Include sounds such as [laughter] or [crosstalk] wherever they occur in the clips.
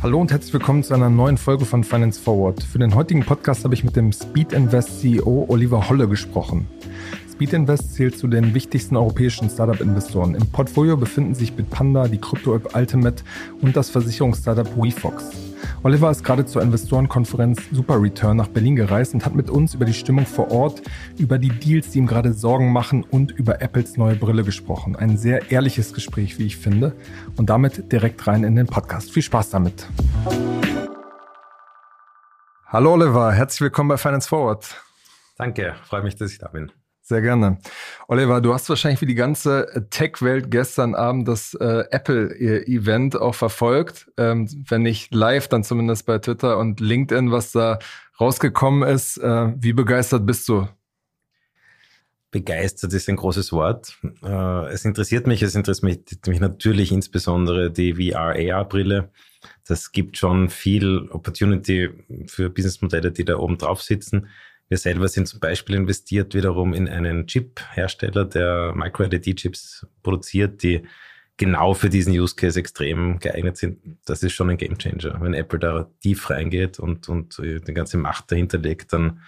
Hallo und herzlich willkommen zu einer neuen Folge von Finance Forward. Für den heutigen Podcast habe ich mit dem Speed Invest CEO Oliver Holle gesprochen. Speed Invest zählt zu den wichtigsten europäischen Startup-Investoren. Im Portfolio befinden sich Bitpanda, die Krypto-App Ultimate und das Versicherungsstartup WeFox. Oliver ist gerade zur Investorenkonferenz Super Return nach Berlin gereist und hat mit uns über die Stimmung vor Ort, über die Deals, die ihm gerade Sorgen machen und über Apples neue Brille gesprochen. Ein sehr ehrliches Gespräch, wie ich finde. Und damit direkt rein in den Podcast. Viel Spaß damit. Hallo Oliver, herzlich willkommen bei Finance Forward. Danke, freue mich, dass ich da bin. Sehr gerne. Oliver, du hast wahrscheinlich wie die ganze äh, Tech-Welt gestern Abend das äh, Apple-Event auch verfolgt. Ähm, wenn nicht live, dann zumindest bei Twitter und LinkedIn, was da rausgekommen ist. Äh, wie begeistert bist du? Begeistert ist ein großes Wort. Äh, es interessiert mich, es interessiert mich, natürlich insbesondere die VR-AR-Brille. Das gibt schon viel Opportunity für Businessmodelle, die da oben drauf sitzen. Wir selber sind zum Beispiel investiert wiederum in einen Chip-Hersteller, der Micro-LED-Chips produziert, die genau für diesen Use Case extrem geeignet sind. Das ist schon ein Game Changer. Wenn Apple da tief reingeht und, und die ganze Macht dahinter legt, dann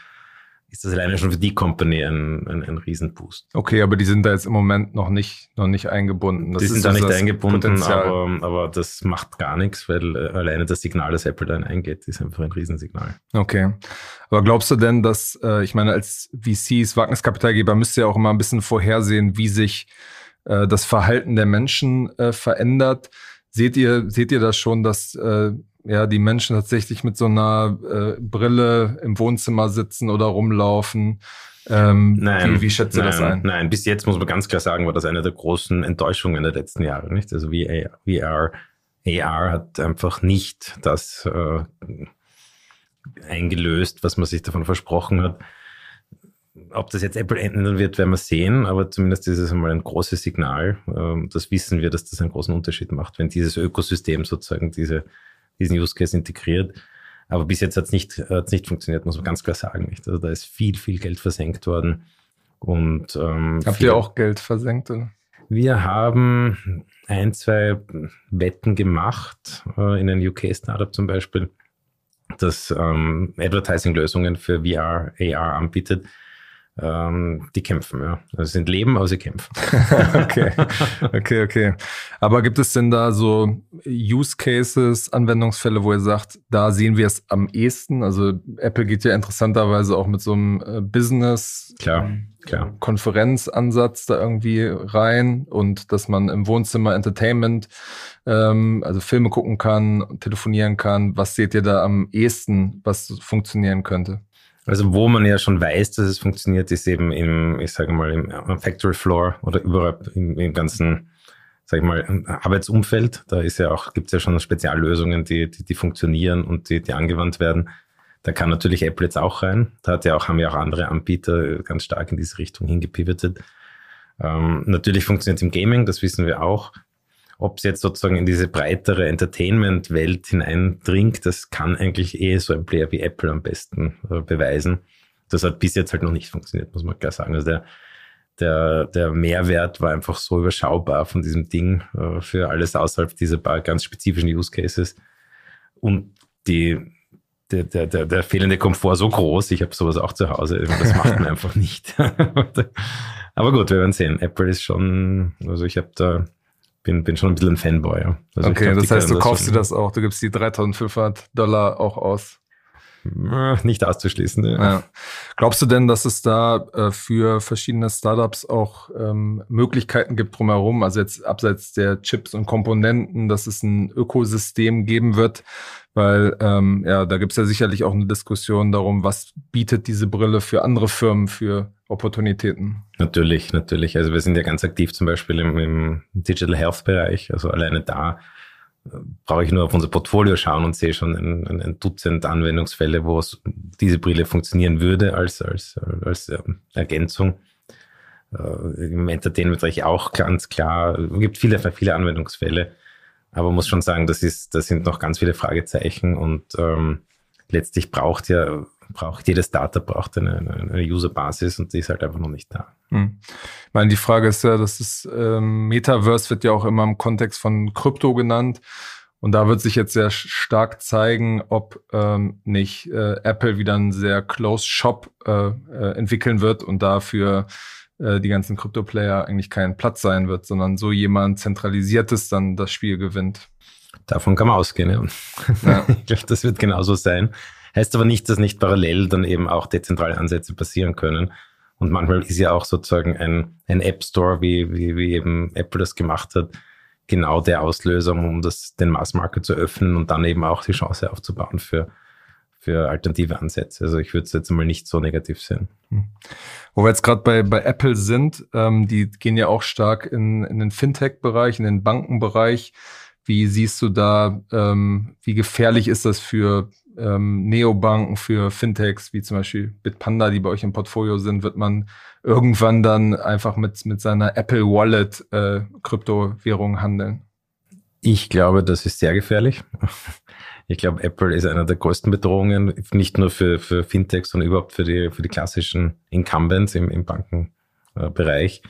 ist das alleine schon für die Company ein, ein, ein Riesenboost. Okay, aber die sind da jetzt im Moment noch nicht, noch nicht eingebunden. Das die sind da nicht eingebunden, aber, aber das macht gar nichts, weil äh, alleine das Signal, das Apple da eingeht, ist einfach ein Riesensignal. Okay. Aber glaubst du denn, dass, äh, ich meine, als VCs, Wagniskapitalgeber, müsst ihr auch immer ein bisschen vorhersehen, wie sich äh, das Verhalten der Menschen verändert? Seht ihr, seht ihr das schon, dass äh, ja, die Menschen tatsächlich mit so einer äh, Brille im Wohnzimmer sitzen oder rumlaufen. Ähm, nein, wie, wie schätzt ihr das ein? Nein, bis jetzt muss man ganz klar sagen, war das eine der großen Enttäuschungen der letzten Jahre. Nicht? Also VR, VR AR hat einfach nicht das äh, eingelöst, was man sich davon versprochen hat. Ob das jetzt Apple ändern wird, werden wir sehen, aber zumindest ist es einmal ein großes Signal. Ähm, das wissen wir, dass das einen großen Unterschied macht, wenn dieses Ökosystem sozusagen diese diesen Use Case integriert. Aber bis jetzt hat es nicht, hat's nicht funktioniert, muss man ganz klar sagen. Nicht? Also da ist viel, viel Geld versenkt worden. Und, ähm, Habt ihr auch Geld versenkt? Oder? Wir haben ein, zwei Wetten gemacht äh, in einem UK-Startup zum Beispiel, das ähm, Advertising-Lösungen für VR, AR anbietet ähm, die kämpfen, ja. Also sind Leben, aber sie kämpfen. [laughs] okay, okay, okay. Aber gibt es denn da so Use Cases, Anwendungsfälle, wo ihr sagt, da sehen wir es am ehesten? Also Apple geht ja interessanterweise auch mit so einem äh, Business klar, klar. Konferenzansatz da irgendwie rein und dass man im Wohnzimmer Entertainment, ähm, also Filme gucken kann, telefonieren kann. Was seht ihr da am ehesten, was funktionieren könnte? Also wo man ja schon weiß, dass es funktioniert, ist eben im, ich sage mal, im Factory Floor oder überall im, im ganzen, sag ich mal, Arbeitsumfeld. Da ist ja auch, gibt es ja schon Speziallösungen, die, die, die funktionieren und die, die angewandt werden. Da kann natürlich Apple jetzt auch rein. Da hat ja auch, haben ja auch andere Anbieter ganz stark in diese Richtung hingepivotet. Ähm, natürlich funktioniert im Gaming, das wissen wir auch. Ob es jetzt sozusagen in diese breitere Entertainment-Welt hineindringt, das kann eigentlich eh so ein Player wie Apple am besten äh, beweisen. Das hat bis jetzt halt noch nicht funktioniert, muss man klar sagen. Also der, der, der Mehrwert war einfach so überschaubar von diesem Ding äh, für alles außerhalb dieser paar ganz spezifischen Use Cases. Und die, der, der, der, der fehlende Komfort so groß, ich habe sowas auch zu Hause, das macht man [laughs] einfach nicht. [laughs] Aber gut, wir werden sehen. Apple ist schon, also ich habe da bin, bin schon ein bisschen ein Fanboy. Ja. Also okay, glaub, das heißt, du kaufst dir das auch, du gibst die 3500 Dollar auch aus. Nicht auszuschließen. Ja. ja. Glaubst du denn, dass es da äh, für verschiedene Startups auch ähm, Möglichkeiten gibt drumherum, also jetzt abseits der Chips und Komponenten, dass es ein Ökosystem geben wird, weil ähm, ja, da gibt es ja sicherlich auch eine Diskussion darum, was bietet diese Brille für andere Firmen für Opportunitäten. Natürlich, natürlich. Also wir sind ja ganz aktiv zum Beispiel im, im Digital Health Bereich. Also alleine da äh, brauche ich nur auf unser Portfolio schauen und sehe schon ein, ein, ein Dutzend Anwendungsfälle, wo diese Brille funktionieren würde als, als, als ähm, Ergänzung. Äh, Im Entertainment-Bereich auch ganz klar. Es gibt viele, viele Anwendungsfälle. Aber muss schon sagen, das ist, das sind noch ganz viele Fragezeichen und ähm, letztlich braucht ja, braucht jedes Startup braucht eine, eine Userbasis und die ist halt einfach noch nicht da. Hm. Ich meine, die Frage ist ja, das ist, ähm, Metaverse wird ja auch immer im Kontext von Krypto genannt. Und da wird sich jetzt sehr stark zeigen, ob ähm, nicht äh, Apple wieder einen sehr Closed Shop äh, äh, entwickeln wird und dafür die ganzen Krypto-Player eigentlich kein Platz sein wird, sondern so jemand zentralisiertes dann das Spiel gewinnt. Davon kann man ausgehen, ja. ja. [laughs] ich glaube, das wird genauso sein. Heißt aber nicht, dass nicht parallel dann eben auch dezentrale Ansätze passieren können. Und manchmal ist ja auch sozusagen ein, ein App Store, wie, wie, wie eben Apple das gemacht hat, genau der Auslöser, um das, den Massmarket zu öffnen und dann eben auch die Chance aufzubauen für, für alternative Ansätze. Also ich würde es jetzt mal nicht so negativ sehen. Hm. Wo wir jetzt gerade bei, bei Apple sind, ähm, die gehen ja auch stark in, in den Fintech-Bereich, in den Bankenbereich. Wie siehst du da, ähm, wie gefährlich ist das für ähm, Neobanken, für Fintechs, wie zum Beispiel Bitpanda, die bei euch im Portfolio sind, wird man irgendwann dann einfach mit, mit seiner Apple Wallet äh, Kryptowährung handeln? Ich glaube, das ist sehr gefährlich. Ich glaube, Apple ist einer der größten Bedrohungen, nicht nur für, für Fintechs, sondern überhaupt für die, für die klassischen Incumbents im, im Bankenbereich,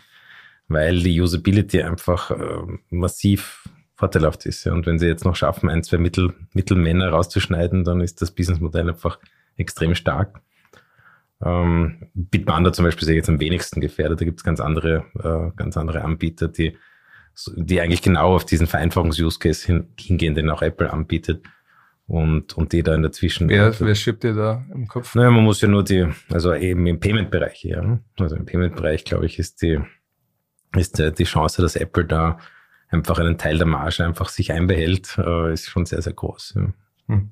weil die Usability einfach äh, massiv vorteilhaft ist. Und wenn sie jetzt noch schaffen, ein, zwei Mittel, Mittelmänner rauszuschneiden, dann ist das Businessmodell einfach extrem stark. Ähm, Bitpanda zum Beispiel ist ja jetzt am wenigsten gefährdet. Da gibt es ganz andere, äh, ganz andere Anbieter, die, die eigentlich genau auf diesen Vereinfachungs-Use-Case hin, hingehen, den auch Apple anbietet. Und, und die da in dazwischen. Wer, wer schiebt dir da im Kopf? Naja, man muss ja nur die, also eben im Payment-Bereich, ja. Also im Payment-Bereich, glaube ich, ist die, ist die Chance, dass Apple da einfach einen Teil der Marge einfach sich einbehält, äh, ist schon sehr, sehr groß. Ja. Hm.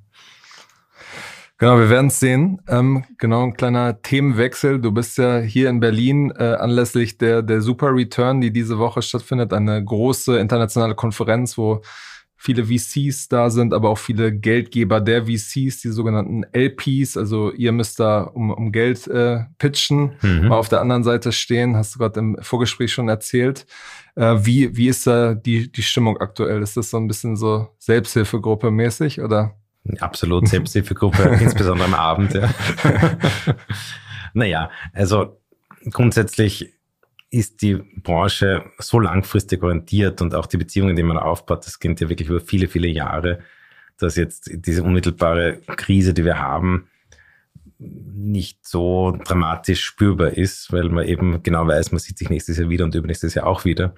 Genau, wir werden es sehen. Ähm, genau, ein kleiner Themenwechsel. Du bist ja hier in Berlin äh, anlässlich der, der Super Return, die diese Woche stattfindet, eine große internationale Konferenz, wo viele VCs da sind, aber auch viele Geldgeber der VCs, die sogenannten LPs. Also ihr müsst da um, um Geld äh, pitchen, mhm. mal auf der anderen Seite stehen, hast du gerade im Vorgespräch schon erzählt. Äh, wie, wie ist da die, die Stimmung aktuell? Ist das so ein bisschen so Selbsthilfegruppe mäßig oder? Absolut [laughs] Selbsthilfegruppe, insbesondere am Abend, ja. [laughs] naja, also grundsätzlich ist die Branche so langfristig orientiert und auch die Beziehungen, die man aufbaut, das geht ja wirklich über viele, viele Jahre, dass jetzt diese unmittelbare Krise, die wir haben, nicht so dramatisch spürbar ist, weil man eben genau weiß, man sieht sich nächstes Jahr wieder und übernächstes Jahr auch wieder.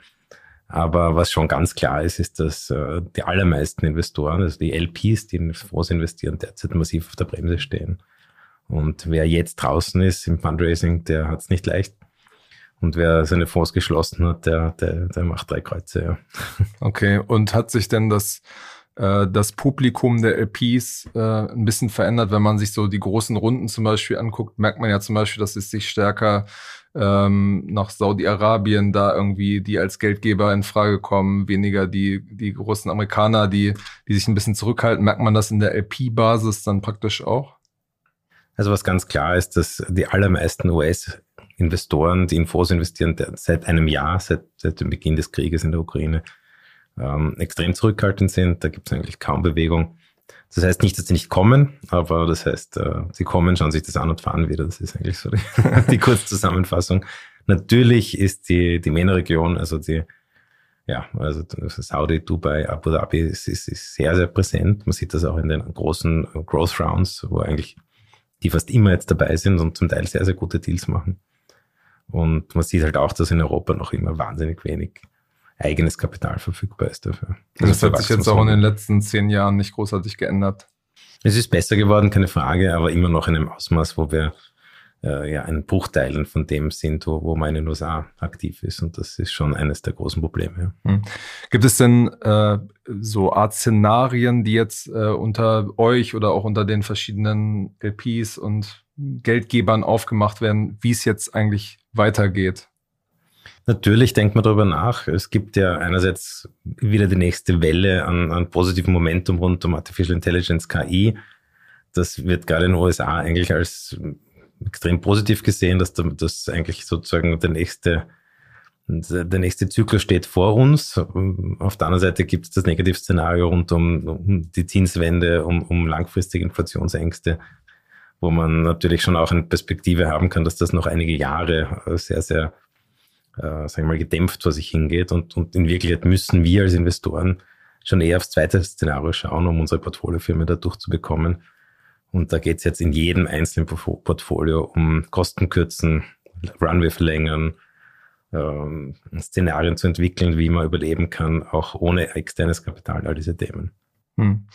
Aber was schon ganz klar ist, ist, dass äh, die allermeisten Investoren, also die LPs, die in Fonds investieren, derzeit massiv auf der Bremse stehen. Und wer jetzt draußen ist im Fundraising, der hat es nicht leicht. Und wer seine Fonds geschlossen hat, der, der, der macht drei Kreuze, ja. [laughs] Okay, und hat sich denn das, äh, das Publikum der LPs äh, ein bisschen verändert, wenn man sich so die großen Runden zum Beispiel anguckt, merkt man ja zum Beispiel, dass es sich stärker ähm, nach Saudi-Arabien da irgendwie, die als Geldgeber in Frage kommen, weniger die, die großen Amerikaner, die, die sich ein bisschen zurückhalten. Merkt man das in der LP-Basis dann praktisch auch? Also was ganz klar ist, dass die allermeisten US-Investoren, die in Fonds investieren, seit einem Jahr, seit, seit dem Beginn des Krieges in der Ukraine, ähm, extrem zurückhaltend sind. Da gibt es eigentlich kaum Bewegung. Das heißt nicht, dass sie nicht kommen, aber das heißt, äh, sie kommen, schauen sich das an und fahren wieder. Das ist eigentlich so die, [laughs] die Kurzzusammenfassung. Natürlich ist die, die MENA-Region, also die, ja, also Saudi, Dubai, Abu Dhabi ist, ist, ist sehr, sehr präsent. Man sieht das auch in den großen Growth Rounds, wo eigentlich die fast immer jetzt dabei sind und zum Teil sehr, sehr gute Deals machen. Und man sieht halt auch, dass in Europa noch immer wahnsinnig wenig eigenes Kapital verfügbar ist dafür. Also das hat sich jetzt auch in den letzten zehn Jahren nicht großartig geändert. Es ist besser geworden, keine Frage, aber immer noch in einem Ausmaß, wo wir äh, ja ein Bruchteilen von dem sind, wo, wo man in den USA aktiv ist. Und das ist schon eines der großen Probleme. Hm. Gibt es denn äh, so Art Szenarien, die jetzt äh, unter euch oder auch unter den verschiedenen LPs und Geldgebern aufgemacht werden, wie es jetzt eigentlich weitergeht? Natürlich denkt man darüber nach. Es gibt ja einerseits wieder die nächste Welle an, an positivem Momentum rund um Artificial Intelligence, KI. Das wird gerade in den USA eigentlich als extrem positiv gesehen, dass das eigentlich sozusagen der nächste, der nächste Zyklus steht vor uns. Auf der anderen Seite gibt es das Negativszenario rund um, um die Zinswende, um, um langfristige Inflationsängste, wo man natürlich schon auch eine Perspektive haben kann, dass das noch einige Jahre sehr, sehr äh, sagen wir mal, gedämpft vor sich hingeht. Und, und in Wirklichkeit müssen wir als Investoren schon eher aufs zweite Szenario schauen, um unsere Portfoliofirmen da durchzubekommen. Und da geht es jetzt in jedem einzelnen Portfolio um Kostenkürzen, Runway verlängern, ähm, Szenarien zu entwickeln, wie man überleben kann, auch ohne externes Kapital, all diese Themen. Hm.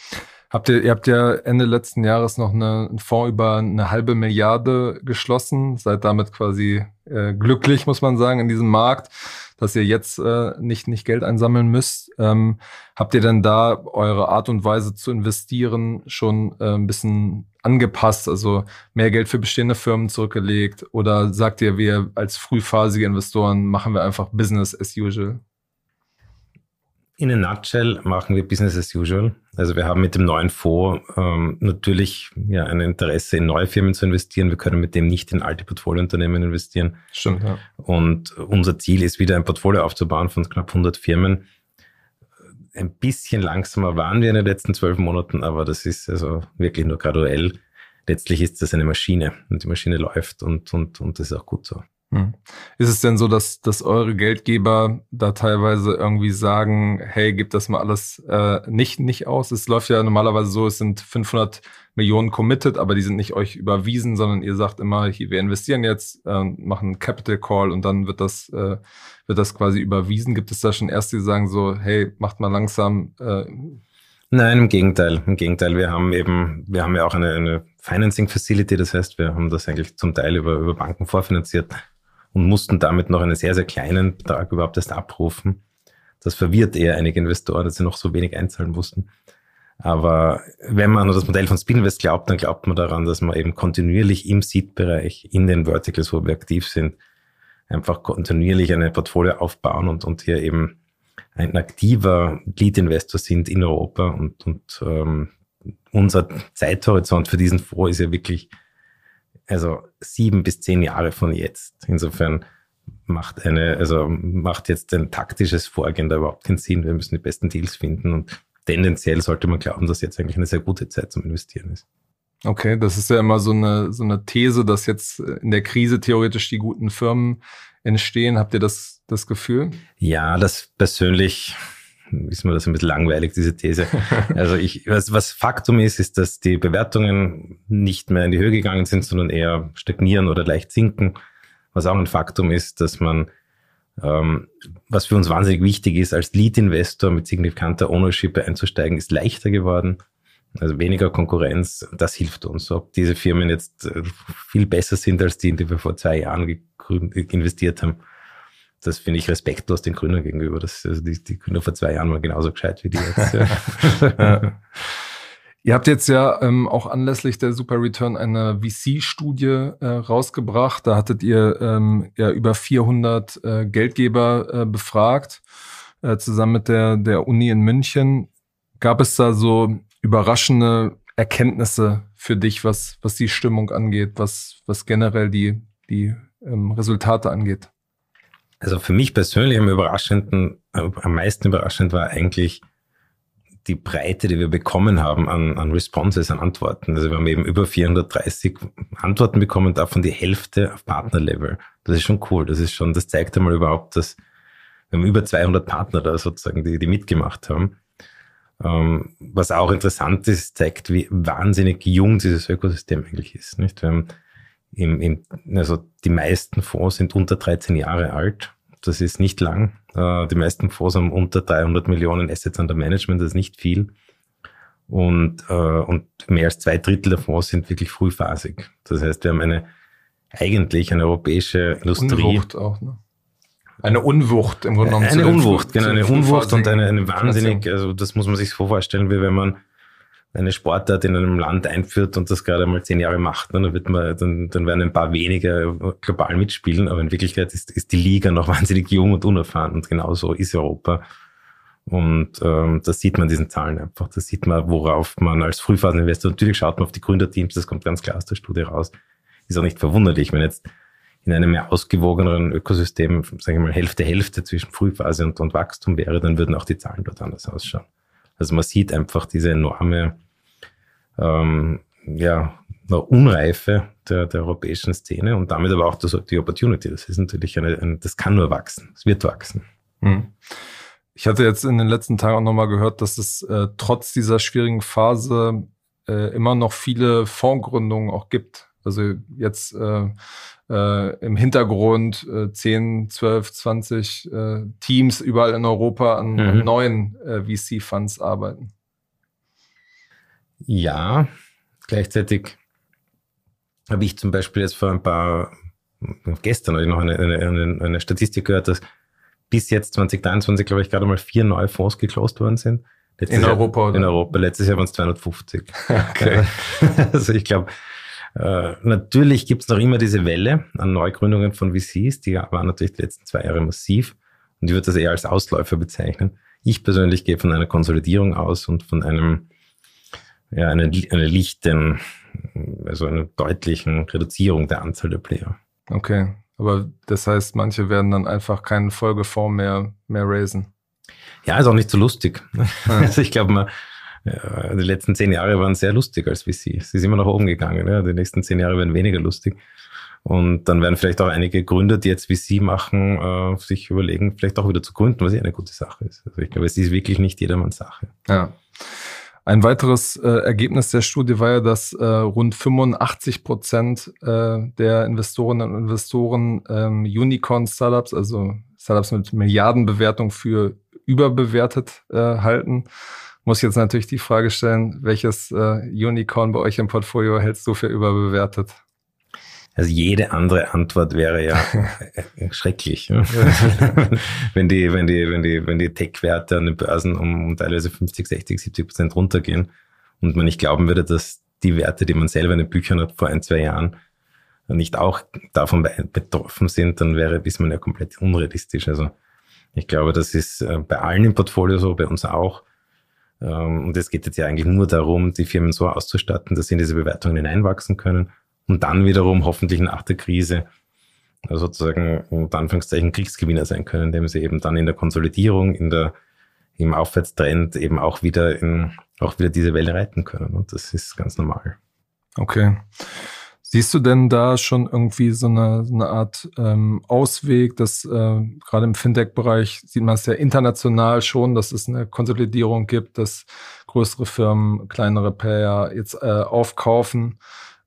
Habt ihr, ihr habt ja Ende letzten Jahres noch eine, einen Fonds über eine halbe Milliarde geschlossen, seid damit quasi äh, glücklich, muss man sagen, in diesem Markt, dass ihr jetzt äh, nicht, nicht Geld einsammeln müsst. Ähm, habt ihr denn da eure Art und Weise zu investieren schon äh, ein bisschen angepasst, also mehr Geld für bestehende Firmen zurückgelegt? Oder sagt ihr, wir als frühphasige Investoren machen wir einfach Business as usual? In a nutshell machen wir Business as usual. Also wir haben mit dem neuen Fonds ähm, natürlich ja, ein Interesse in neue Firmen zu investieren. Wir können mit dem nicht in alte Portfoliounternehmen investieren. Stimmt, ja. Und unser Ziel ist wieder ein Portfolio aufzubauen von knapp 100 Firmen. Ein bisschen langsamer waren wir in den letzten zwölf Monaten, aber das ist also wirklich nur graduell. Letztlich ist das eine Maschine und die Maschine läuft und, und, und das ist auch gut so. Hm. Ist es denn so, dass, dass eure Geldgeber da teilweise irgendwie sagen, hey, gib das mal alles äh, nicht, nicht aus? Es läuft ja normalerweise so, es sind 500 Millionen committed, aber die sind nicht euch überwiesen, sondern ihr sagt immer, hier, wir investieren jetzt, äh, machen einen Capital Call und dann wird das, äh, wird das quasi überwiesen. Gibt es da schon Erste, die sagen so, hey, macht mal langsam? Äh, Nein, im Gegenteil. Im Gegenteil, wir haben eben, wir haben ja auch eine, eine Financing Facility, das heißt, wir haben das eigentlich zum Teil über, über Banken vorfinanziert und mussten damit noch einen sehr, sehr kleinen Betrag überhaupt erst abrufen. Das verwirrt eher einige Investoren, dass sie noch so wenig einzahlen mussten. Aber wenn man an das Modell von Spinvest glaubt, dann glaubt man daran, dass man eben kontinuierlich im Seed-Bereich, in den Verticals, wo wir aktiv sind, einfach kontinuierlich eine Portfolio aufbauen und, und hier eben ein aktiver Lead-Investor sind in Europa. Und, und ähm, unser Zeithorizont für diesen Fonds ist ja wirklich also sieben bis zehn Jahre von jetzt. Insofern macht eine, also macht jetzt ein taktisches Vorgehen da überhaupt keinen Sinn. Wir müssen die besten Deals finden und tendenziell sollte man glauben, dass jetzt eigentlich eine sehr gute Zeit zum Investieren ist. Okay, das ist ja immer so eine, so eine These, dass jetzt in der Krise theoretisch die guten Firmen entstehen. Habt ihr das, das Gefühl? Ja, das persönlich ist mir das ein bisschen langweilig, diese These. [laughs] Also ich, was, was Faktum ist, ist, dass die Bewertungen nicht mehr in die Höhe gegangen sind, sondern eher stagnieren oder leicht sinken. Was auch ein Faktum ist, dass man, ähm, was für uns wahnsinnig wichtig ist, als Lead-Investor mit signifikanter Ownership einzusteigen, ist leichter geworden. Also weniger Konkurrenz, das hilft uns. Ob diese Firmen jetzt äh, viel besser sind als die, in die wir vor zwei Jahren investiert haben, das finde ich respektlos den Gründern gegenüber. Das, also die, die Gründer vor zwei Jahren waren genauso gescheit wie die jetzt. [laughs] Ihr habt jetzt ja ähm, auch anlässlich der Super Return eine VC-Studie äh, rausgebracht. Da hattet ihr ähm, ja über 400 äh, Geldgeber äh, befragt, äh, zusammen mit der, der Uni in München. Gab es da so überraschende Erkenntnisse für dich, was, was die Stimmung angeht, was, was generell die, die ähm, Resultate angeht? Also für mich persönlich am überraschenden, am meisten überraschend war eigentlich die Breite, die wir bekommen haben an, an Responses, an Antworten. Also wir haben eben über 430 Antworten bekommen, davon die Hälfte auf Partnerlevel. Das ist schon cool. Das ist schon, das zeigt einmal überhaupt, dass wir haben über 200 Partner da sozusagen, die, die mitgemacht haben. Ähm, was auch interessant ist, zeigt, wie wahnsinnig jung dieses Ökosystem eigentlich ist. Nicht? Wir haben im, im, also die meisten Fonds sind unter 13 Jahre alt. Das ist nicht lang. Äh, die meisten Fonds haben unter 300 Millionen Assets under Management. Das ist nicht viel. Und, äh, und mehr als zwei Drittel der Fonds sind wirklich frühphasig. Das heißt, wir haben eine eigentlich eine europäische Industrie. Unwucht auch, ne? Eine Unwucht im Grunde genommen. Eine Unwucht, genau, eine Unwucht und eine, eine wahnsinnig, also das muss man sich so vorstellen, wie wenn man eine Sportart in einem Land einführt und das gerade mal zehn Jahre macht, ne, dann wird man, dann, dann werden ein paar weniger global mitspielen, aber in Wirklichkeit ist, ist die Liga noch [laughs] wahnsinnig jung und unerfahren und genauso ist Europa. Und ähm, das sieht man diesen Zahlen einfach. Das sieht man, worauf man als Frühphaseninvestor, natürlich schaut man auf die Gründerteams, das kommt ganz klar aus der Studie raus. Ist auch nicht verwunderlich, wenn jetzt in einem mehr ausgewogeneren Ökosystem, sage ich mal, Hälfte, Hälfte zwischen Frühphase und, und Wachstum wäre, dann würden auch die Zahlen dort anders ausschauen. Also man sieht einfach diese enorme ähm, ja, Unreife der, der europäischen Szene und damit aber auch das, die Opportunity. Das ist natürlich eine, eine, das kann nur wachsen. Es wird wachsen. Hm. Ich hatte jetzt in den letzten Tagen auch nochmal gehört, dass es äh, trotz dieser schwierigen Phase äh, immer noch viele Fondsgründungen auch gibt. Also jetzt äh, äh, im Hintergrund äh, 10, 12, 20 äh, Teams überall in Europa an, mhm. an neuen äh, VC-Funds arbeiten. Ja, gleichzeitig habe ich zum Beispiel jetzt vor ein paar, gestern habe ich noch eine, eine, eine Statistik gehört, dass bis jetzt 2023, glaube ich, gerade mal vier neue Fonds geclosed worden sind. Letztes in Jahr, Europa, oder? In Europa. Letztes Jahr waren es 250. Okay. also ich glaube, äh, natürlich gibt es noch immer diese Welle an Neugründungen von VCs, die waren natürlich die letzten zwei Jahre massiv und ich würde das eher als Ausläufer bezeichnen. Ich persönlich gehe von einer Konsolidierung aus und von einem, ja, einer, einer lichten, also einer deutlichen Reduzierung der Anzahl der Player. Okay, aber das heißt, manche werden dann einfach keinen Folgeform mehr, mehr raisen. Ja, ist auch nicht so lustig. [laughs] also ich glaube mal, ja, die letzten zehn Jahre waren sehr lustig als VC. Sie ist immer nach oben gegangen. Ja. Die nächsten zehn Jahre werden weniger lustig. Und dann werden vielleicht auch einige Gründer, die jetzt VC machen, äh, sich überlegen, vielleicht auch wieder zu gründen, was ja eine gute Sache ist. Also ich glaube, es ist wirklich nicht jedermanns Sache. Ja. Ein weiteres äh, Ergebnis der Studie war ja, dass äh, rund 85 Prozent äh, der Investorinnen und Investoren ähm, Unicorn-Startups, also Startups mit Milliardenbewertung für überbewertet äh, halten. Muss jetzt natürlich die Frage stellen, welches äh, Unicorn bei euch im Portfolio hältst du für überbewertet? Also jede andere Antwort wäre ja [laughs] schrecklich. [laughs] wenn die, wenn die, wenn die, wenn die Tech-Werte an den Börsen um, um teilweise 50, 60, 70 Prozent runtergehen und man nicht glauben würde, dass die Werte, die man selber in den Büchern hat vor ein, zwei Jahren, nicht auch davon betroffen sind, dann wäre, ist man ja komplett unrealistisch. Also ich glaube, das ist äh, bei allen im Portfolio so, bei uns auch. Ähm, und es geht jetzt ja eigentlich nur darum, die Firmen so auszustatten, dass sie in diese Bewertungen hineinwachsen können und dann wiederum hoffentlich nach der Krise äh, sozusagen unter Anführungszeichen Kriegsgewinner sein können, indem sie eben dann in der Konsolidierung, in der, im Aufwärtstrend eben auch wieder in, auch wieder diese Welle reiten können. Und das ist ganz normal. Okay. Siehst du denn da schon irgendwie so eine, so eine Art ähm, Ausweg, dass äh, gerade im Fintech-Bereich sieht man es ja international schon, dass es eine Konsolidierung gibt, dass größere Firmen kleinere Player jetzt äh, aufkaufen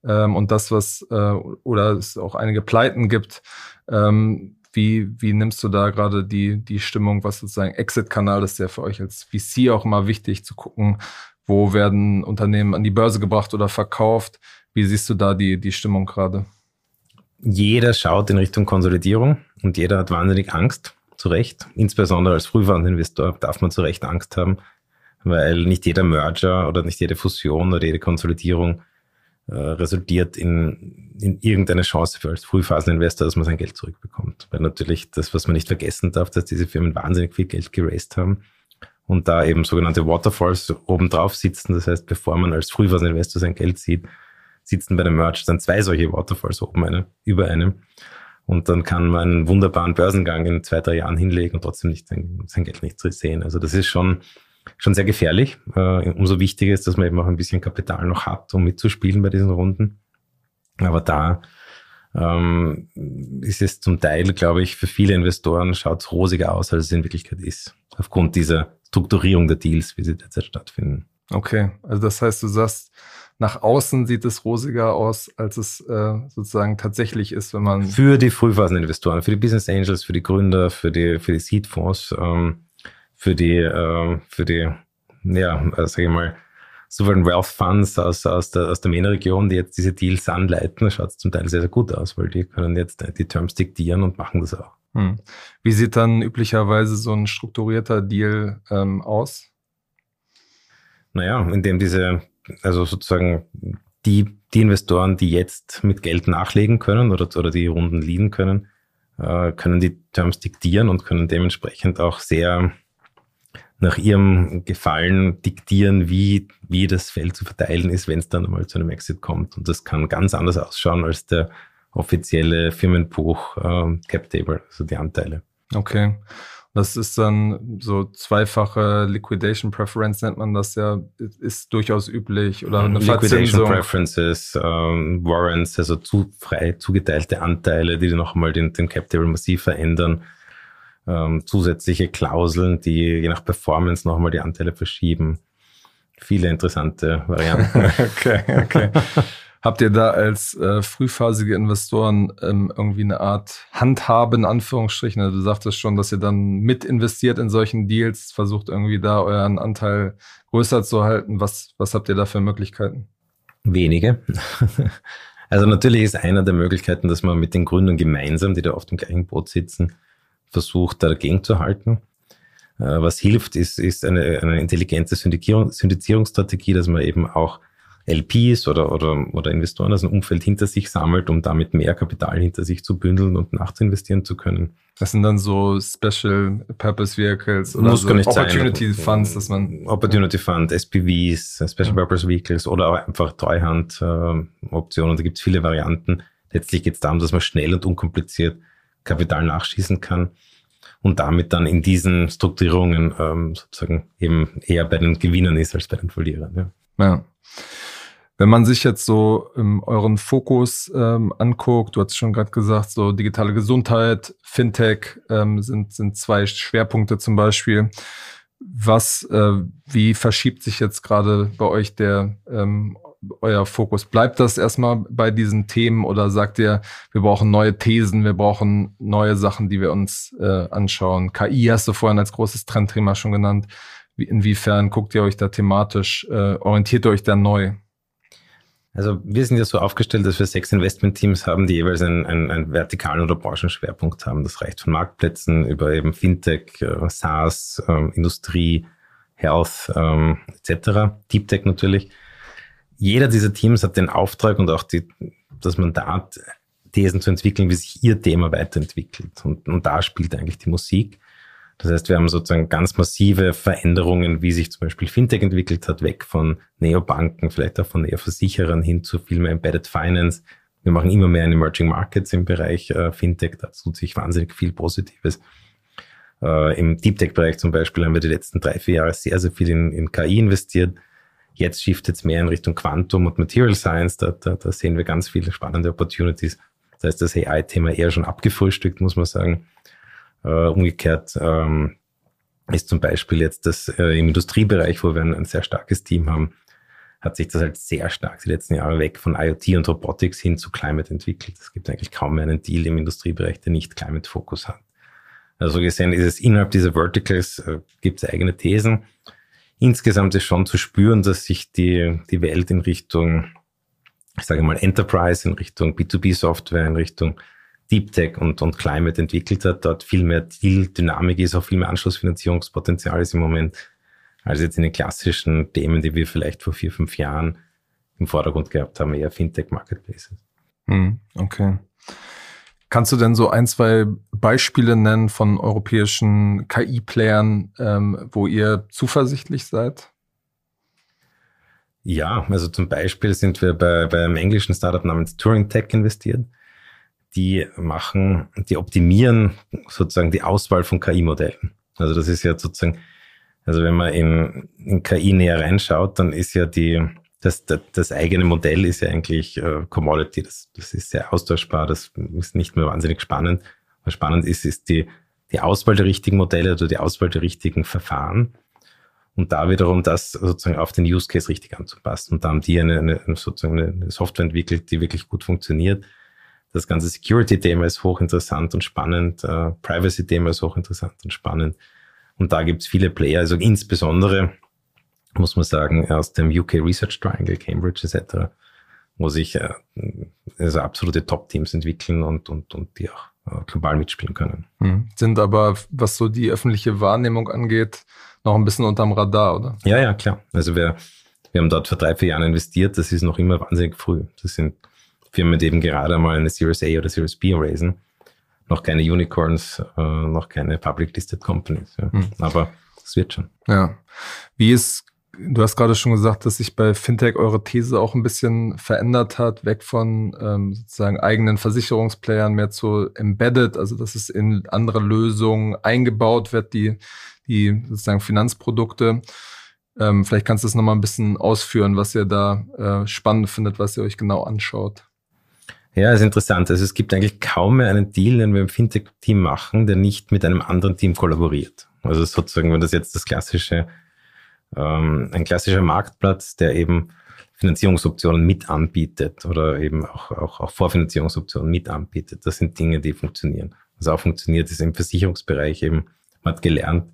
ähm, und das, was äh, oder es auch einige Pleiten gibt. Ähm, wie, wie nimmst du da gerade die, die Stimmung, was sozusagen Exit-Kanal ist, der für euch als VC auch immer wichtig zu gucken, wo werden Unternehmen an die Börse gebracht oder verkauft? Wie siehst du da die, die Stimmung gerade? Jeder schaut in Richtung Konsolidierung und jeder hat wahnsinnig Angst, zu Recht. Insbesondere als Frühphaseninvestor darf man zu Recht Angst haben, weil nicht jeder Merger oder nicht jede Fusion oder jede Konsolidierung äh, resultiert in, in irgendeine Chance für als Frühphaseninvestor, dass man sein Geld zurückbekommt. Weil natürlich das, was man nicht vergessen darf, dass diese Firmen wahnsinnig viel Geld geraced haben und da eben sogenannte Waterfalls obendrauf sitzen. Das heißt, bevor man als Frühphaseninvestor sein Geld sieht, sitzen bei der Merch dann zwei solche Waterfalls oben eine, über einem. Und dann kann man einen wunderbaren Börsengang in zwei, drei Jahren hinlegen und trotzdem nicht sein, sein Geld nicht sehen. Also das ist schon, schon sehr gefährlich. Uh, umso wichtiger ist, dass man eben auch ein bisschen Kapital noch hat, um mitzuspielen bei diesen Runden. Aber da ähm, ist es zum Teil, glaube ich, für viele Investoren schaut es rosiger aus, als es in Wirklichkeit ist. Aufgrund dieser Strukturierung der Deals, wie sie derzeit stattfinden. Okay, also das heißt, du sagst, nach außen sieht es rosiger aus, als es äh, sozusagen tatsächlich ist, wenn man. Für die Frühphaseninvestoren, für die Business Angels, für die Gründer, für die, für die Seed-Fonds, ähm, für die, äh, für die, ja, äh, sag ich mal, Sovereign Wealth Funds aus, aus der, aus der MENA-Region, die jetzt diese Deals anleiten, schaut es zum Teil sehr, sehr gut aus, weil die können jetzt die Terms diktieren und machen das auch. Hm. Wie sieht dann üblicherweise so ein strukturierter Deal ähm, aus? Naja, indem diese also sozusagen die, die Investoren, die jetzt mit Geld nachlegen können oder, oder die Runden leaden können, äh, können die Terms diktieren und können dementsprechend auch sehr nach ihrem Gefallen diktieren, wie, wie das Feld zu verteilen ist, wenn es dann einmal zu einem Exit kommt. Und das kann ganz anders ausschauen als der offizielle Firmenbuch äh, Cap Table, also die Anteile. Okay. Das ist dann so zweifache Liquidation Preference nennt man das ja, ist durchaus üblich oder eine Liquidation Verzinsung. Preferences, ähm, Warrants, also zu frei zugeteilte Anteile, die nochmal den, den Cap Table massiv verändern. Ähm, zusätzliche Klauseln, die je nach Performance nochmal die Anteile verschieben. Viele interessante Varianten. [laughs] okay, okay. Habt ihr da als äh, frühphasige Investoren ähm, irgendwie eine Art Handhabe in Anführungsstrichen? Also du sagtest schon, dass ihr dann mit investiert in solchen Deals, versucht irgendwie da euren Anteil größer zu halten. Was, was habt ihr da für Möglichkeiten? Wenige. [laughs] also natürlich ist einer der Möglichkeiten, dass man mit den Gründern gemeinsam, die da auf dem gleichen Boot sitzen, versucht, dagegen zu halten. Äh, was hilft, ist, ist eine, eine intelligente Syndizierungsstrategie, dass man eben auch LPs oder, oder, oder Investoren aus dem Umfeld hinter sich sammelt, um damit mehr Kapital hinter sich zu bündeln und nachzuinvestieren zu können. Das sind dann so Special Purpose Vehicles oder Muss so Opportunity sein. Funds, dass man. Opportunity Fund, SPVs, Special ja. Purpose Vehicles oder auch einfach Treuhand-Optionen. Äh, da gibt es viele Varianten. Letztlich geht es darum, dass man schnell und unkompliziert Kapital nachschießen kann und damit dann in diesen Strukturierungen ähm, sozusagen eben eher bei den Gewinnern ist als bei den Verlierern. Ja. ja. Wenn man sich jetzt so ähm, euren Fokus ähm, anguckt, du hast schon gerade gesagt, so digitale Gesundheit, Fintech ähm, sind, sind zwei Schwerpunkte zum Beispiel. Was, äh, wie verschiebt sich jetzt gerade bei euch der ähm, euer Fokus? Bleibt das erstmal bei diesen Themen oder sagt ihr, wir brauchen neue Thesen, wir brauchen neue Sachen, die wir uns äh, anschauen? KI hast du vorhin als großes Trendthema schon genannt. Wie, inwiefern guckt ihr euch da thematisch, äh, orientiert ihr euch da neu? Also wir sind ja so aufgestellt, dass wir sechs Investmentteams haben, die jeweils einen, einen, einen vertikalen oder Branchenschwerpunkt haben. Das reicht von Marktplätzen über eben Fintech, äh, SaaS, ähm, Industrie, Health ähm, etc., Deep Tech natürlich. Jeder dieser Teams hat den Auftrag und auch die, das Mandat, Thesen zu entwickeln, wie sich ihr Thema weiterentwickelt. Und, und da spielt eigentlich die Musik. Das heißt, wir haben sozusagen ganz massive Veränderungen, wie sich zum Beispiel Fintech entwickelt hat, weg von Neobanken, vielleicht auch von Neoversicherern hin zu viel mehr Embedded Finance. Wir machen immer mehr in Emerging Markets im Bereich äh, Fintech, da tut sich wahnsinnig viel Positives. Äh, Im Deep Tech-Bereich zum Beispiel haben wir die letzten drei, vier Jahre sehr, sehr viel in, in KI investiert. Jetzt shiftet es mehr in Richtung Quantum und Material Science. Da, da, da sehen wir ganz viele spannende Opportunities. Das heißt, das AI-Thema eher schon abgefrühstückt, muss man sagen. Äh, umgekehrt ähm, ist zum Beispiel jetzt das äh, im Industriebereich, wo wir ein, ein, sehr starkes Team haben, hat sich das halt sehr stark die letzten Jahre weg von IoT und Robotics hin zu Climate entwickelt. Es gibt eigentlich kaum mehr einen Deal im Industriebereich, der nicht Climate-Fokus hat. Also gesehen ist es innerhalb dieser Verticals, äh, gibt es eigene Thesen. Insgesamt ist schon zu spüren, dass sich die, die Welt in Richtung, ich sage mal, Enterprise, in Richtung B2B-Software, in Richtung Deep Tech und, und Climate entwickelt hat, dort viel mehr Deal-Dynamik ist, auch viel mehr Anschlussfinanzierungspotenzial ist im Moment, als jetzt in den klassischen Themen, die wir vielleicht vor vier, fünf Jahren im Vordergrund gehabt haben, eher Fintech-Marketplaces. Hm, okay. Kannst du denn so ein, zwei Beispiele nennen von europäischen KI-Playern, ähm, wo ihr zuversichtlich seid? Ja, also zum Beispiel sind wir bei, bei einem englischen Startup namens Turing Tech investiert die machen, die optimieren sozusagen die Auswahl von KI-Modellen. Also das ist ja sozusagen, also wenn man in, in KI näher reinschaut, dann ist ja die, das, das, das eigene Modell ist ja eigentlich äh, Commodity. Das, das ist sehr austauschbar, das ist nicht mehr wahnsinnig spannend. Was spannend ist, ist die, die Auswahl der richtigen Modelle oder die Auswahl der richtigen Verfahren. Und da wiederum das sozusagen auf den Use Case richtig anzupassen. Und da haben die eine, eine sozusagen eine Software entwickelt, die wirklich gut funktioniert das ganze Security-Thema ist hochinteressant und spannend. Äh, Privacy-Thema ist hochinteressant und spannend. Und da gibt es viele Player, also insbesondere, muss man sagen, aus dem UK Research Triangle, Cambridge etc., wo sich äh, also absolute Top-Teams entwickeln und, und, und die auch äh, global mitspielen können. Hm. Sind aber, was so die öffentliche Wahrnehmung angeht, noch ein bisschen unterm Radar, oder? Ja, ja, klar. Also wir, wir haben dort vor drei, vier Jahren investiert. Das ist noch immer wahnsinnig früh. Das sind Firmen, die eben gerade mal eine Series A oder Series B raisen. Noch keine Unicorns, äh, noch keine Public Listed Companies. Ja. Mhm. Aber es wird schon. Ja. Wie ist Du hast gerade schon gesagt, dass sich bei Fintech eure These auch ein bisschen verändert hat, weg von ähm, sozusagen eigenen Versicherungsplayern mehr zu embedded, also dass es in andere Lösungen eingebaut wird, die, die sozusagen Finanzprodukte. Ähm, vielleicht kannst du es nochmal ein bisschen ausführen, was ihr da äh, spannend findet, was ihr euch genau anschaut. Ja, ist interessant. Also es gibt eigentlich kaum mehr einen Deal, den wir im Fintech-Team machen, der nicht mit einem anderen Team kollaboriert. Also sozusagen, wenn das jetzt das klassische ähm, ein klassischer Marktplatz, der eben Finanzierungsoptionen mit anbietet oder eben auch, auch, auch Vorfinanzierungsoptionen mit anbietet. Das sind Dinge, die funktionieren. Was auch funktioniert, ist im Versicherungsbereich eben, man hat gelernt,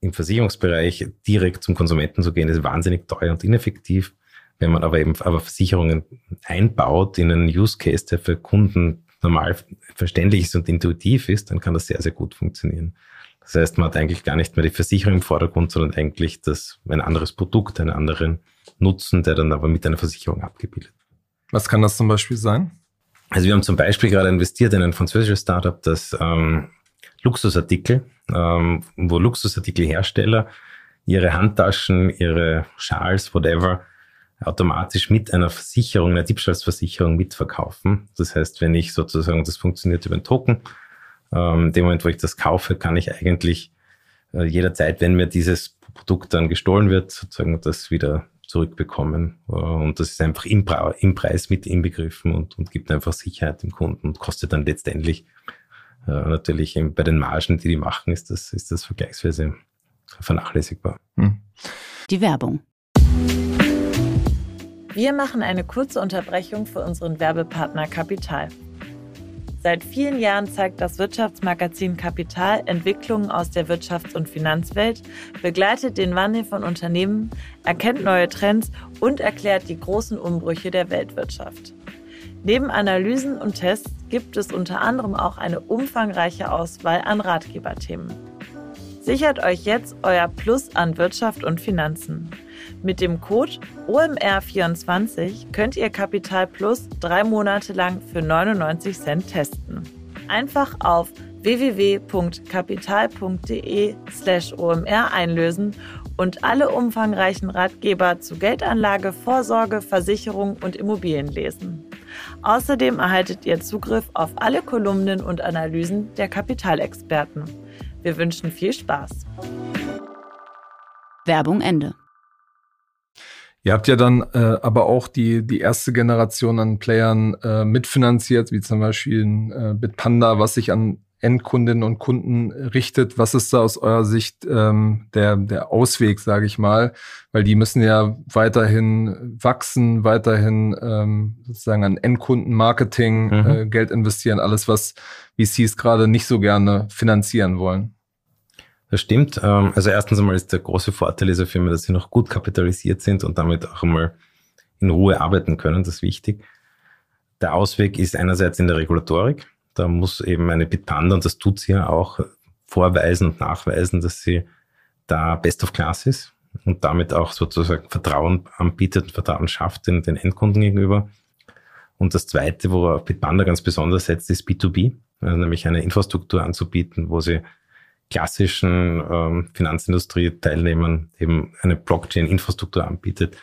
im Versicherungsbereich direkt zum Konsumenten zu gehen, ist wahnsinnig teuer und ineffektiv. Wenn man aber eben aber Versicherungen einbaut in einen Use Case, der für Kunden normal verständlich ist und intuitiv ist, dann kann das sehr, sehr gut funktionieren. Das heißt, man hat eigentlich gar nicht mehr die Versicherung im Vordergrund, sondern eigentlich das, ein anderes Produkt, einen anderen Nutzen, der dann aber mit einer Versicherung abgebildet Was kann das zum Beispiel sein? Also wir haben zum Beispiel gerade investiert in ein französisches Startup, das ähm, Luxusartikel, ähm, wo Luxusartikelhersteller ihre Handtaschen, ihre Schals, whatever, automatisch mit einer Versicherung, einer Diebstahlsversicherung mitverkaufen. Das heißt, wenn ich sozusagen, das funktioniert über einen Token, ähm, dem Moment, wo ich das kaufe, kann ich eigentlich äh, jederzeit, wenn mir dieses Produkt dann gestohlen wird, sozusagen das wieder zurückbekommen. Äh, und das ist einfach im, im Preis mit inbegriffen und, und, gibt einfach Sicherheit dem Kunden und kostet dann letztendlich äh, natürlich im, bei den Margen, die die machen, ist das, ist das vergleichsweise vernachlässigbar. Hm. Die Werbung. Wir machen eine kurze Unterbrechung für unseren Werbepartner Kapital. Seit vielen Jahren zeigt das Wirtschaftsmagazin Kapital Entwicklungen aus der Wirtschafts- und Finanzwelt, begleitet den Wandel von Unternehmen, erkennt neue Trends und erklärt die großen Umbrüche der Weltwirtschaft. Neben Analysen und Tests gibt es unter anderem auch eine umfangreiche Auswahl an Ratgeberthemen. Sichert euch jetzt euer Plus an Wirtschaft und Finanzen. Mit dem Code OMR24 könnt ihr Kapital Plus drei Monate lang für 99 Cent testen. Einfach auf www.kapital.de slash OMR einlösen und alle umfangreichen Ratgeber zu Geldanlage, Vorsorge, Versicherung und Immobilien lesen. Außerdem erhaltet ihr Zugriff auf alle Kolumnen und Analysen der Kapitalexperten. Wir wünschen viel Spaß. Werbung Ende. Ihr habt ja dann äh, aber auch die, die erste Generation an Playern äh, mitfinanziert, wie zum Beispiel äh, Bitpanda, was sich an Endkundinnen und Kunden richtet. Was ist da aus eurer Sicht ähm, der, der Ausweg, sage ich mal? Weil die müssen ja weiterhin wachsen, weiterhin ähm, sozusagen an Endkundenmarketing mhm. äh, Geld investieren, alles, was VCs gerade nicht so gerne finanzieren wollen. Das stimmt. Ähm, also erstens einmal ist der große Vorteil dieser Firma, dass sie noch gut kapitalisiert sind und damit auch einmal in Ruhe arbeiten können. Das ist wichtig. Der Ausweg ist einerseits in der Regulatorik. Da muss eben eine Bitpanda, und das tut sie ja auch, vorweisen und nachweisen, dass sie da best of class ist und damit auch sozusagen Vertrauen anbietet und Vertrauen schafft den, den Endkunden gegenüber. Und das Zweite, worauf Bitpanda ganz besonders setzt, ist B2B, also nämlich eine Infrastruktur anzubieten, wo sie klassischen ähm, Finanzindustrie-Teilnehmern eben eine Blockchain-Infrastruktur anbietet,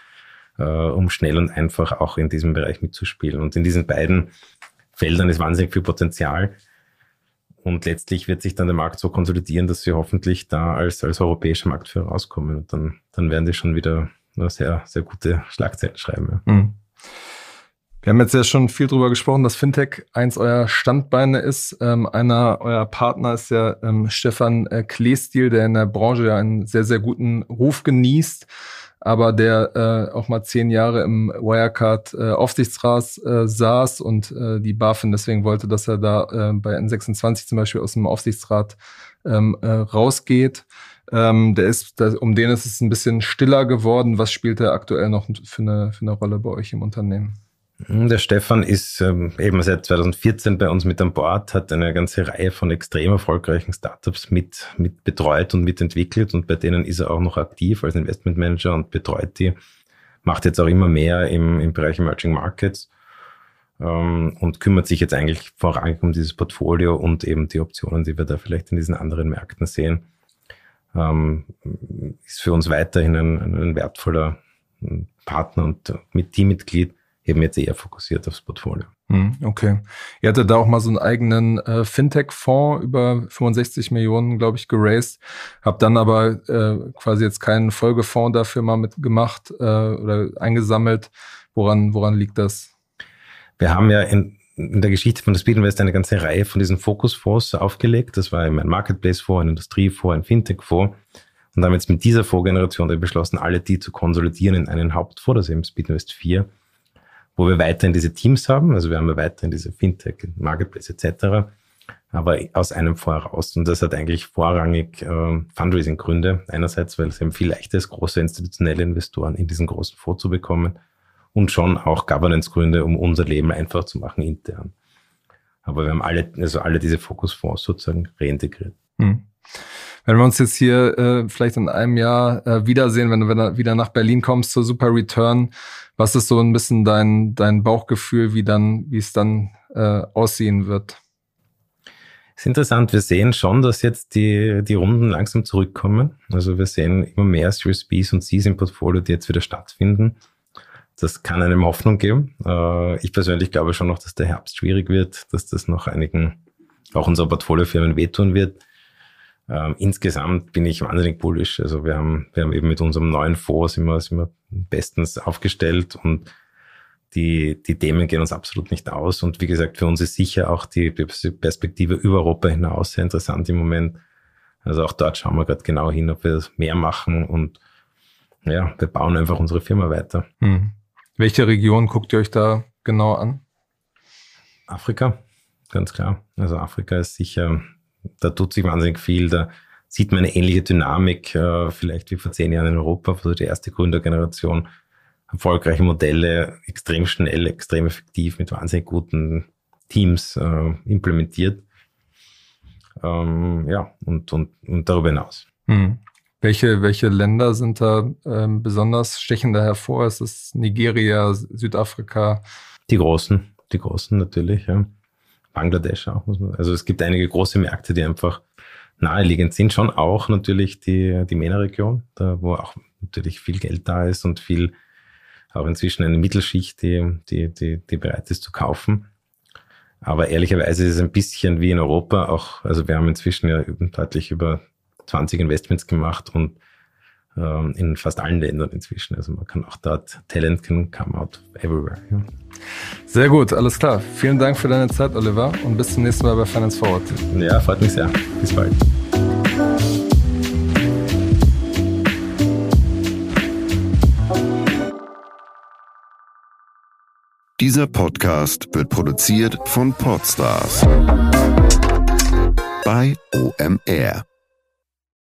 äh, um schnell und einfach auch in diesem Bereich mitzuspielen. Und in diesen beiden Feldern ist wahnsinnig viel Potenzial. Und letztlich wird sich dann der Markt so konsolidieren, dass wir hoffentlich da als, als europäischer Marktführer rauskommen. Und dann, dann werden die schon wieder sehr, sehr gute Schlagzeilen schreiben. Ja. Mhm. Wir haben jetzt ja schon viel drüber gesprochen, dass Fintech eins eurer Standbeine ist. Ähm, einer eurer Partner ist ja ähm, Stefan äh, Kleestil, der in der Branche ja einen sehr, sehr guten Ruf genießt, aber der äh, auch mal zehn Jahre im Wirecard äh, Aufsichtsrat äh, saß und äh, die BaFin deswegen wollte, dass er da äh, bei N26 zum Beispiel aus dem Aufsichtsrat ähm, äh, rausgeht. Ähm, der ist, der, um den ist es ein bisschen stiller geworden. Was spielt er aktuell noch für eine, für eine Rolle bei euch im Unternehmen? Hm, der Stefan ist ähm, eben seit 2014 bei uns mit an Bord, hat eine ganze Reihe von extrem erfolgreichen Startups mit, mit betreut und mitentwickelt und bei denen ist er auch noch aktiv als Investmentmanager und betreut die, macht jetzt auch immer mehr im, im Bereich Emerging Markets ähm, und kümmert sich jetzt eigentlich vorrangig um dieses Portfolio und eben die Optionen, die wir da vielleicht in diesen anderen Märkten sehen. ähm, ist für uns weiterhin ein, ein wertvoller Partner und mit Teammitglied eben jetzt eher fokussiert aufs Portfolio. Hm, okay. Ihr hattet da auch mal so einen eigenen äh, Fintech-Fonds über 65 Millionen, glaube ich, geraced. Habt dann aber äh, quasi jetzt keinen Folgefonds dafür mal mitgemacht äh, oder eingesammelt. Woran, woran liegt das? Wir haben ja in, in der Geschichte von der Speed Invest eine ganze Reihe von diesen Fokusfonds aufgelegt. Das war eben ein Marketplace-Fonds, ein Industriefonds, ein Fintech-Fonds. Und haben jetzt mit dieser Vorgeneration beschlossen, alle die zu konsolidieren in einen Hauptfonds, das ist eben Speedinvest 4, wo wir weiterhin diese Teams haben. Also wir haben ja weiterhin diese Fintech, Marketplace etc., aber aus einem Fonds heraus. Und das hat eigentlich vorrangig äh, Fundraising-Gründe. Einerseits, weil es eben viel leichter ist, große institutionelle Investoren in diesen großen Fonds zu bekommen und schon auch Governance-Gründe, um unser Leben einfach zu machen intern. Aber wir haben alle, also alle diese Fokusfonds sozusagen reintegriert. Hm. Wenn wir uns jetzt hier äh, vielleicht in einem Jahr äh, wiedersehen, wenn du wieder nach Berlin kommst zur Super Return, was ist so ein bisschen dein, dein Bauchgefühl, wie dann, wie es dann äh, aussehen wird? ist interessant. Wir sehen schon, dass jetzt die, die Runden langsam zurückkommen. Also wir sehen immer mehr Series Bs und Cs im Portfolio, die jetzt wieder stattfinden. Das kann einem Hoffnung geben. Äh, ich persönlich glaube schon noch, dass der Herbst schwierig wird, dass das noch einigen, auch unserer Portfoliofirmen wehtun wird. Ähm, insgesamt bin ich wahnsinnig bullish. Also wir haben, wir haben eben mit unserem neuen Fonds sind wir, sind wir bestens aufgestellt und die, die Themen gehen uns absolut nicht aus. Und wie gesagt, für uns ist sicher auch die Perspektive über Europa hinaus sehr interessant im Moment. Also auch dort schauen wir gerade genau hin, ob wir mehr machen und ja, wir bauen einfach unsere Firma weiter. Hm. Welche Region guckt ihr euch da genau an? Afrika, ganz klar. Also Afrika ist sicher, da tut sich wahnsinnig viel. Da sieht man eine ähnliche Dynamik, äh, vielleicht wie vor zehn Jahren in Europa, also die erste Gründergeneration. Erfolgreiche Modelle, extrem schnell, extrem effektiv, mit wahnsinnig guten Teams äh, implementiert. Ähm, ja, und, und, und darüber hinaus. Hm. Welche, welche Länder sind da ähm, besonders stechender hervor? Ist es Nigeria, Südafrika? Die großen, die großen natürlich, ja. Bangladesch auch, muss man. Also es gibt einige große Märkte, die einfach naheliegend sind. Schon auch natürlich die, die MENA-Region, wo auch natürlich viel Geld da ist und viel auch inzwischen eine Mittelschicht, die, die, die, die bereit ist zu kaufen. Aber ehrlicherweise ist es ein bisschen wie in Europa auch, also wir haben inzwischen ja deutlich über 20 Investments gemacht und ähm, in fast allen Ländern inzwischen. Also man kann auch dort, Talent can come out everywhere. Ja. Sehr gut, alles klar. Vielen Dank für deine Zeit, Oliver, und bis zum nächsten Mal bei Finance Forward. Ja, freut mich sehr. Bis bald. Dieser Podcast wird produziert von Podstars bei OMR.